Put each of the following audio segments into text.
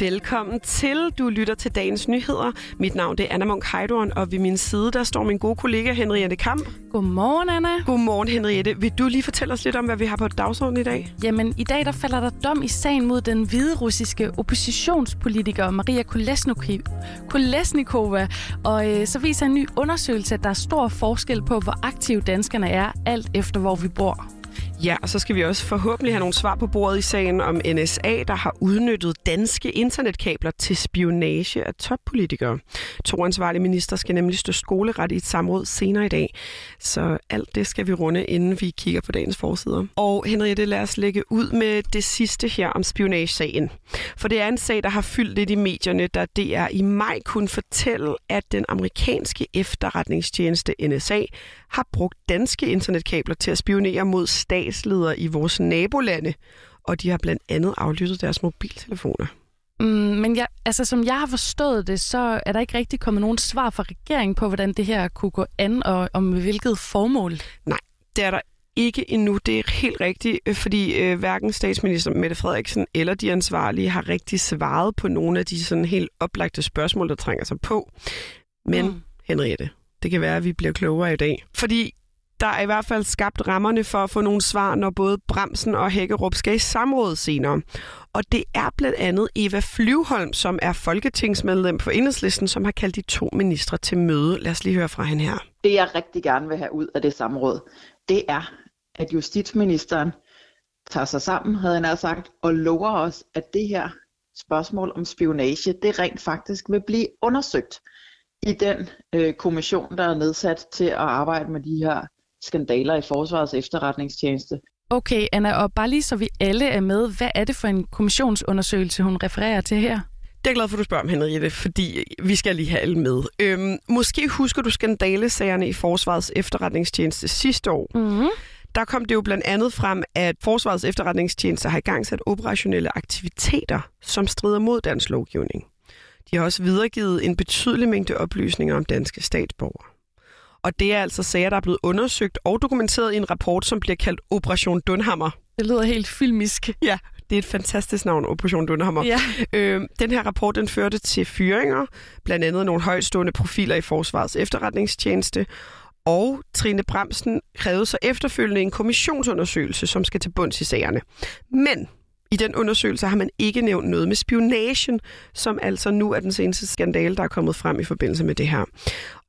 Velkommen til. Du lytter til dagens nyheder. Mit navn det er Anna Munk Heidorn, og ved min side der står min gode kollega Henriette Kamp. Godmorgen, Anna. Godmorgen, Henriette. Vil du lige fortælle os lidt om, hvad vi har på dagsordenen i dag? Jamen, i dag der falder der dom i sagen mod den hvide russiske oppositionspolitiker Maria Kolesnikova. Og øh, så viser en ny undersøgelse, at der er stor forskel på, hvor aktive danskerne er, alt efter hvor vi bor. Ja, og så skal vi også forhåbentlig have nogle svar på bordet i sagen om NSA, der har udnyttet danske internetkabler til spionage af toppolitikere. To ansvarlige minister skal nemlig stå skoleret i et samråd senere i dag. Så alt det skal vi runde, inden vi kigger på dagens forsider. Og Henriette, lad os lægge ud med det sidste her om spionagesagen. For det er en sag, der har fyldt lidt i medierne, da DR i maj kunne fortælle, at den amerikanske efterretningstjeneste NSA har brugt danske internetkabler til at spionere mod stat statsledere i vores nabolande, og de har blandt andet aflyttet deres mobiltelefoner. Mm, men jeg, altså, som jeg har forstået det, så er der ikke rigtig kommet nogen svar fra regeringen på, hvordan det her kunne gå an, og om hvilket formål. Nej, det er der ikke endnu. Det er helt rigtigt, øh, fordi øh, hverken statsminister Mette Frederiksen eller de ansvarlige har rigtig svaret på nogle af de sådan helt oplagte spørgsmål, der trænger sig på. Men, mm. Henriette, det kan være, at vi bliver klogere i dag. Fordi der er i hvert fald skabt rammerne for at få nogle svar, når både Bremsen og Hækkerup skal i samråd senere. Og det er blandt andet Eva Flyvholm, som er folketingsmedlem for Enhedslisten, som har kaldt de to ministre til møde. Lad os lige høre fra hende her. Det jeg rigtig gerne vil have ud af det samråd, det er, at justitsministeren tager sig sammen, havde jeg sagt, og lover os, at det her spørgsmål om spionage, det rent faktisk vil blive undersøgt i den øh, kommission, der er nedsat til at arbejde med de her skandaler i Forsvarets efterretningstjeneste. Okay, Anna, og bare lige så vi alle er med, hvad er det for en kommissionsundersøgelse, hun refererer til her? Det er jeg glad for, at du spørger om, Henriette, fordi vi skal lige have alle med. Øhm, måske husker du skandalesagerne i Forsvarets efterretningstjeneste sidste år. Mm-hmm. Der kom det jo blandt andet frem, at Forsvarets efterretningstjeneste har i gang sat operationelle aktiviteter, som strider mod dansk lovgivning. De har også videregivet en betydelig mængde oplysninger om danske statsborgere. Og det er altså sager, der er blevet undersøgt og dokumenteret i en rapport, som bliver kaldt Operation Dunhammer. Det lyder helt filmisk. Ja, det er et fantastisk navn, Operation Dunhammer. Ja. Øh, den her rapport den førte til fyringer, blandt andet nogle højstående profiler i Forsvarets efterretningstjeneste, og Trine Bremsen krævede så efterfølgende en kommissionsundersøgelse, som skal til bunds i sagerne. Men i den undersøgelse har man ikke nævnt noget med spionagen, som altså nu er den seneste skandale, der er kommet frem i forbindelse med det her.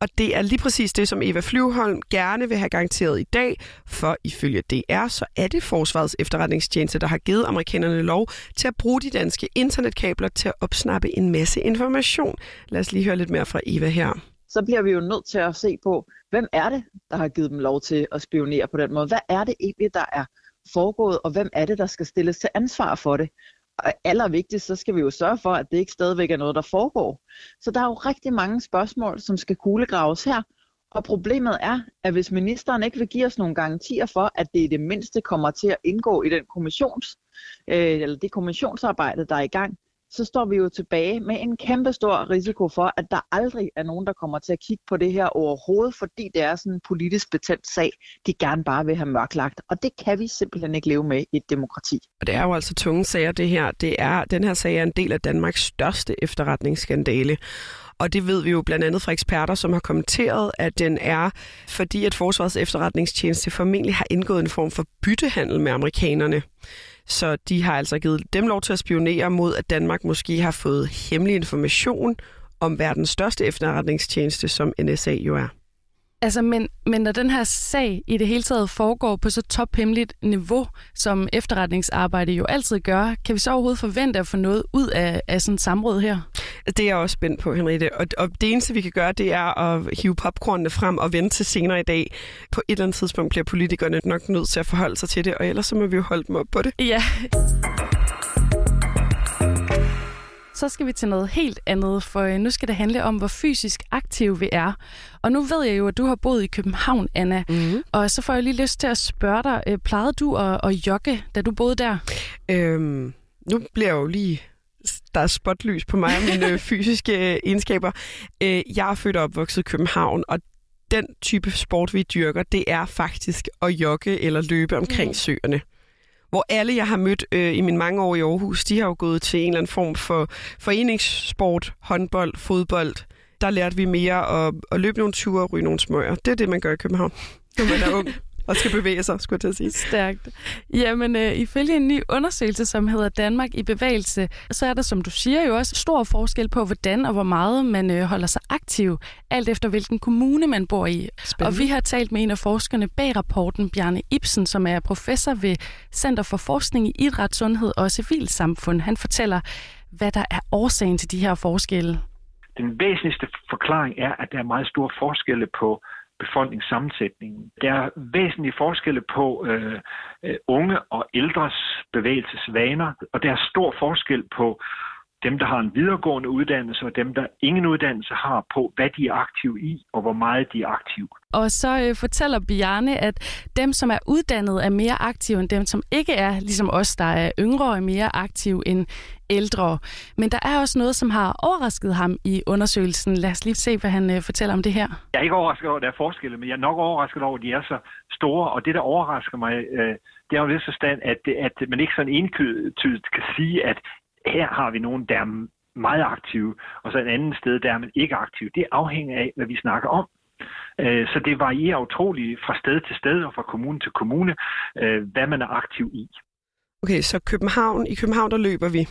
Og det er lige præcis det, som Eva Flyvholm gerne vil have garanteret i dag, for ifølge DR, så er det Forsvarets efterretningstjeneste, der har givet amerikanerne lov til at bruge de danske internetkabler til at opsnappe en masse information. Lad os lige høre lidt mere fra Eva her. Så bliver vi jo nødt til at se på, hvem er det, der har givet dem lov til at spionere på den måde? Hvad er det egentlig, der er foregået, og hvem er det, der skal stilles til ansvar for det? Og allervigtigst, så skal vi jo sørge for, at det ikke stadigvæk er noget, der foregår. Så der er jo rigtig mange spørgsmål, som skal kuglegraves her. Og problemet er, at hvis ministeren ikke vil give os nogle garantier for, at det i det mindste kommer til at indgå i den kommissions, øh, eller det kommissionsarbejde, der er i gang, så står vi jo tilbage med en kæmpe stor risiko for, at der aldrig er nogen, der kommer til at kigge på det her overhovedet, fordi det er sådan en politisk betændt sag, de gerne bare vil have mørklagt. Og det kan vi simpelthen ikke leve med i et demokrati. Og det er jo altså tunge sager, det her. Det er, den her sag er en del af Danmarks største efterretningsskandale. Og det ved vi jo blandt andet fra eksperter, som har kommenteret, at den er, fordi at Forsvarets efterretningstjeneste formentlig har indgået en form for byttehandel med amerikanerne. Så de har altså givet dem lov til at spionere mod, at Danmark måske har fået hemmelig information om verdens største efterretningstjeneste, som NSA jo er. Altså, men, men når den her sag i det hele taget foregår på så tophemmeligt niveau, som efterretningsarbejde jo altid gør, kan vi så overhovedet forvente at få noget ud af, af sådan et samråd her? Det er jeg også spændt på, Henriette. Og, og det eneste, vi kan gøre, det er at hive popcornene frem og vente til senere i dag. På et eller andet tidspunkt bliver politikerne nok nødt til at forholde sig til det, og ellers så må vi jo holde dem op på det. Ja. Så skal vi til noget helt andet, for øh, nu skal det handle om, hvor fysisk aktiv vi er. Og nu ved jeg jo, at du har boet i København, Anna. Mm-hmm. Og så får jeg lige lyst til at spørge dig, øh, plejede du at, at jogge, da du boede der? Øhm, nu bliver jeg jo lige der er spotlys på mig og mine øh, fysiske egenskaber. Jeg er født og opvokset i København, og den type sport, vi dyrker, det er faktisk at jogge eller løbe omkring mm. søerne hvor alle, jeg har mødt øh, i mine mange år i Aarhus, de har jo gået til en eller anden form for foreningssport, håndbold, fodbold. Der lærte vi mere at, at løbe nogle ture og ryge nogle smøger. Det er det, man gør i København, når man er ung og skal bevæge sig, skulle jeg til at sige. Stærkt. Jamen, øh, ifølge en ny undersøgelse, som hedder Danmark i bevægelse, så er der, som du siger, jo også stor forskel på, hvordan og hvor meget man øh, holder sig aktiv, alt efter hvilken kommune man bor i. Spændende. Og vi har talt med en af forskerne bag rapporten, Bjarne Ibsen, som er professor ved Center for Forskning i Idræt, Sundhed og Civilsamfund. Han fortæller, hvad der er årsagen til de her forskelle. Den væsentligste forklaring er, at der er meget store forskelle på befolkningssammensætningen. Der er væsentlige forskelle på øh, øh, unge og ældres bevægelsesvaner, og der er stor forskel på dem, der har en videregående uddannelse, og dem, der ingen uddannelse har på, hvad de er aktive i, og hvor meget de er aktive. Og så øh, fortæller Bjarne, at dem, som er uddannet, er mere aktive end dem, som ikke er, ligesom os, der er yngre og er mere aktive end ældre. Men der er også noget, som har overrasket ham i undersøgelsen. Lad os lige se, hvad han øh, fortæller om det her. Jeg er ikke overrasket over, at der er forskelle, men jeg er nok overrasket over, at de er så store. Og det, der overrasker mig, øh, det er jo lidt forstand, at, at man ikke sådan entydigt kan sige, at her har vi nogen, der er meget aktive, og så et andet sted, der er man ikke aktiv. Det afhænger af, hvad vi snakker om. Øh, så det varierer utroligt fra sted til sted og fra kommune til kommune, øh, hvad man er aktiv i. Okay, så København, i København der løber vi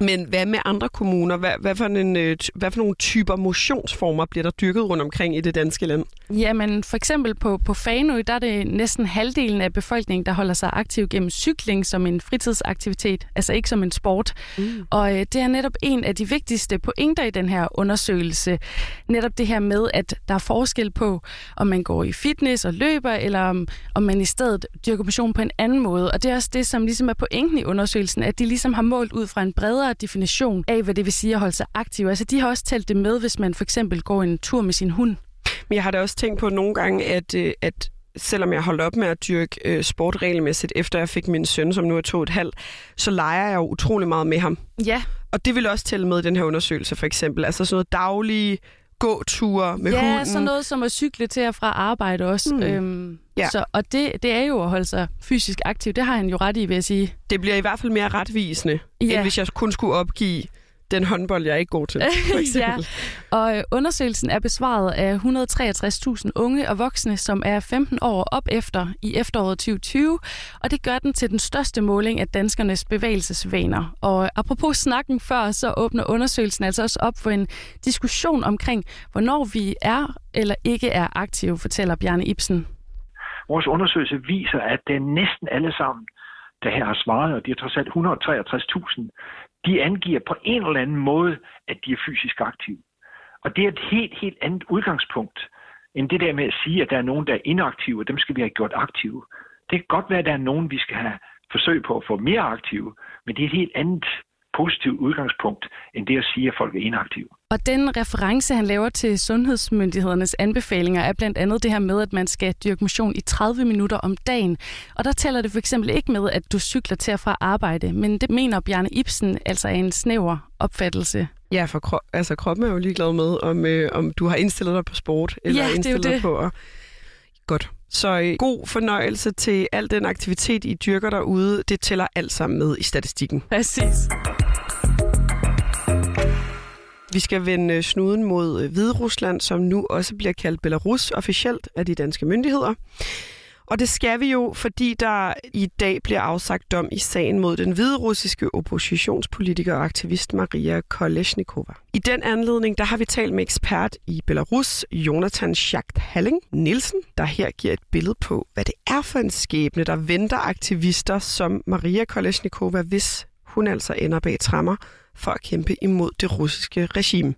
men hvad med andre kommuner? Hvad, hvad, for en, øh, hvad for nogle typer motionsformer bliver der dyrket rundt omkring i det danske land? Jamen, for eksempel på, på Fanø, der er det næsten halvdelen af befolkningen, der holder sig aktiv gennem cykling som en fritidsaktivitet, altså ikke som en sport. Mm. Og øh, det er netop en af de vigtigste pointer i den her undersøgelse. Netop det her med, at der er forskel på, om man går i fitness og løber, eller om, om man i stedet dyrker motion på en anden måde. Og det er også det, som ligesom er pointen i undersøgelsen, at de ligesom har målt ud fra en bredere bredere definition af, hvad det vil sige at holde sig aktiv. Altså, de har også talt det med, hvis man for eksempel går en tur med sin hund. Men jeg har da også tænkt på nogle gange, at, øh, at selvom jeg holdt op med at dyrke øh, sport regelmæssigt, efter jeg fik min søn, som nu er to et halvt, så leger jeg jo utrolig meget med ham. Ja. Og det vil også tælle med i den her undersøgelse, for eksempel. Altså sådan noget daglige gåture med ja, hunden. Ja, sådan noget som at cykle til og fra arbejde også. Mm. Øhm, ja. så, og det, det er jo at holde sig fysisk aktiv. Det har han jo ret i, vil jeg sige. Det bliver i hvert fald mere retvisende, ja. end hvis jeg kun skulle opgive den håndbold, jeg er ikke god til, for eksempel. ja. Og øh, undersøgelsen er besvaret af 163.000 unge og voksne, som er 15 år op efter i efteråret 2020, og det gør den til den største måling af danskernes bevægelsesvaner. Og apropos snakken før, så åbner undersøgelsen altså også op for en diskussion omkring, hvornår vi er eller ikke er aktive, fortæller Bjarne Ibsen. Vores undersøgelse viser, at det er næsten alle sammen, der her har svaret, og de er trods alt 163.000, de angiver på en eller anden måde, at de er fysisk aktive. Og det er et helt, helt andet udgangspunkt, end det der med at sige, at der er nogen, der er inaktive, og dem skal vi have gjort aktive. Det kan godt være, at der er nogen, vi skal have forsøg på at få mere aktive, men det er et helt andet positivt udgangspunkt, end det at sige, at folk er inaktive. Og den reference, han laver til sundhedsmyndighedernes anbefalinger, er blandt andet det her med, at man skal dyrke motion i 30 minutter om dagen. Og der tæller det for eksempel ikke med, at du cykler til og fra arbejde, men det mener Bjarne Ibsen altså er en snæver opfattelse. Ja, for kro- altså, kroppen er jo ligeglad med, om, øh, om du har indstillet dig på sport, eller ja, indstillet det dig på at... Godt. Så øh, god fornøjelse til al den aktivitet, I dyrker derude. Det tæller alt sammen med i statistikken. Præcis. Vi skal vende øh, snuden mod øh, Hvide Rusland, som nu også bliver kaldt Belarus officielt af de danske myndigheder. Og det skal vi jo, fordi der i dag bliver afsagt dom i sagen mod den hviderussiske oppositionspolitiker og aktivist Maria Kolesnikova. I den anledning, der har vi talt med ekspert i Belarus, Jonathan Schacht Halling Nielsen, der her giver et billede på, hvad det er for en skæbne, der venter aktivister som Maria Kolesnikova, hvis hun altså ender bag trammer for at kæmpe imod det russiske regime.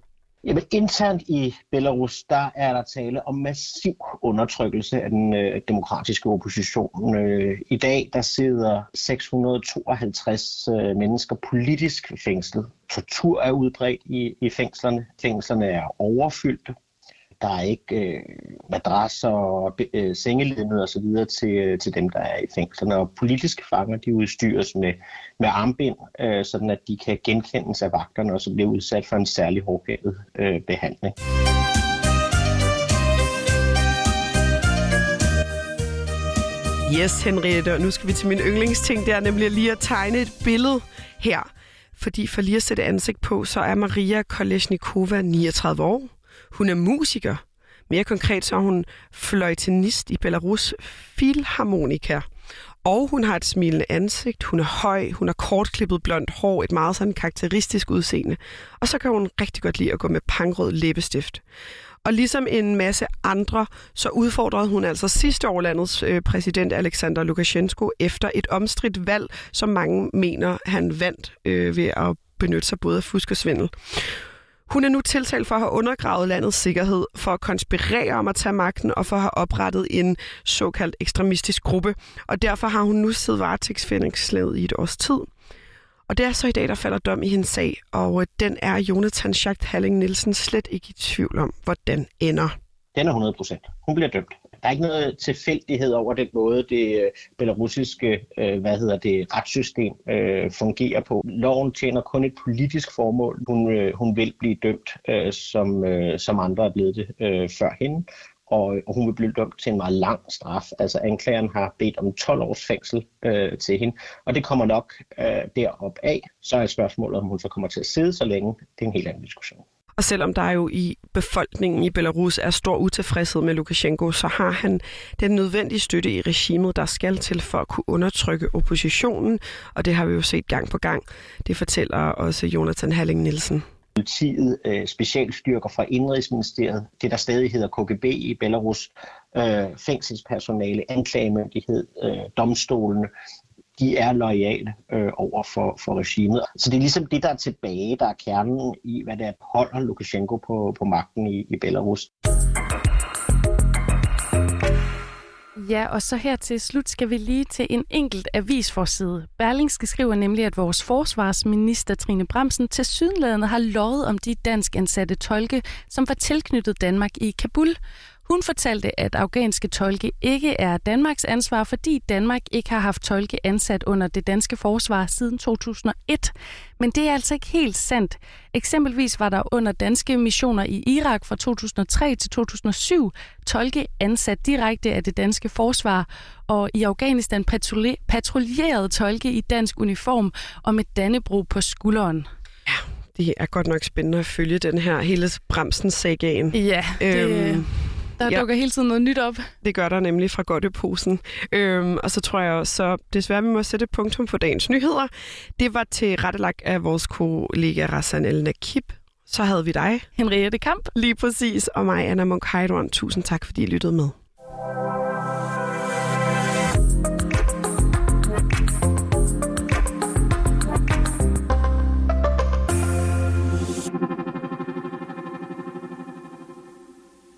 Jamen, internt i Belarus, der er der tale om massiv undertrykkelse af den øh, demokratiske opposition. Øh, I dag, der sidder 652 øh, mennesker politisk fængslet. Tortur er udbredt i, i fængslerne. Fængslerne er overfyldte. Der er ikke øh, madrasser og øh, sengeledende og så videre til, øh, til dem, der er i fængslerne. Og politiske fanger, de udstyres med, med armbind, øh, sådan at de kan genkendes af vagterne og så bliver udsat for en særlig hårdgændet øh, behandling. Yes, Henriette, og nu skal vi til min yndlingsting, det er nemlig lige at tegne et billede her. Fordi for lige at sætte ansigt på, så er Maria Kolesnikova 39 år. Hun er musiker. Mere konkret så er hun fløjtenist i Belarus Filharmonika. Og hun har et smilende ansigt, hun er høj, hun har kortklippet blondt hår, et meget sådan karakteristisk udseende. Og så kan hun rigtig godt lide at gå med pangrød læbestift. Og ligesom en masse andre, så udfordrede hun altså sidste år landets øh, præsident Alexander Lukashenko efter et omstridt valg, som mange mener, han vandt øh, ved at benytte sig både af fusk og svindel. Hun er nu tiltalt for at have undergravet landets sikkerhed, for at konspirere om at tage magten og for at have oprettet en såkaldt ekstremistisk gruppe. Og derfor har hun nu siddet varetægtsfængslet i et års tid. Og det er så i dag, der falder dom i hendes sag, og øh, den er Jonathan Schacht Halling Nielsen slet ikke i tvivl om, hvordan ender. Den er 100 procent. Hun bliver dømt. Der er ikke noget tilfældighed over den måde, det øh, belarusiske øh, hvad hedder det, retssystem øh, fungerer på. Loven tjener kun et politisk formål. Hun, øh, hun vil blive dømt, øh, som, øh, som andre er blevet det øh, før hende og, og hun vil blive dømt til en meget lang straf. Altså anklageren har bedt om 12 års fængsel øh, til hende, og det kommer nok øh, derop af. Så er spørgsmålet, om hun så kommer til at sidde så længe. Det er en helt anden diskussion. Og selvom der jo i befolkningen i Belarus er stor utilfredshed med Lukashenko, så har han den nødvendige støtte i regimet, der skal til for at kunne undertrykke oppositionen, og det har vi jo set gang på gang. Det fortæller også Jonathan Halling Nielsen politiet, øh, specialstyrker fra Indrigsministeriet, det der stadig hedder KGB i Belarus, øh, fængselspersonale, anklagemyndighed, øh, domstolene, de er lojale øh, over for, for regimet. Så det er ligesom det, der er tilbage, der er kernen i, hvad det er, holder Lukashenko på, på magten i, i Belarus. Ja, og så her til slut skal vi lige til en enkelt avisforside. Berlingske skriver nemlig, at vores forsvarsminister Trine Bremsen til sydenladende har lovet om de dansk ansatte tolke, som var tilknyttet Danmark i Kabul. Hun fortalte, at afghanske tolke ikke er Danmarks ansvar, fordi Danmark ikke har haft tolke ansat under det danske forsvar siden 2001. Men det er altså ikke helt sandt. Eksempelvis var der under danske missioner i Irak fra 2003 til 2007 tolke ansat direkte af det danske forsvar, og i Afghanistan patruljerede tolke i dansk uniform og med Dannebro på skulderen. Ja, det er godt nok spændende at følge den her hele Bremsen-sagaen. Ja, det... Øhm der ja. dukker hele tiden noget nyt op. Det gør der nemlig fra Godteposen. Øhm, og så tror jeg også, så desværre vi må sætte et punktum på dagens nyheder. Det var til rettelagt af vores kollega Rassan El Nakib. Så havde vi dig. Henriette Kamp. Lige præcis. Og mig, Anna Munk Heidorn. Tusind tak, fordi I lyttede med.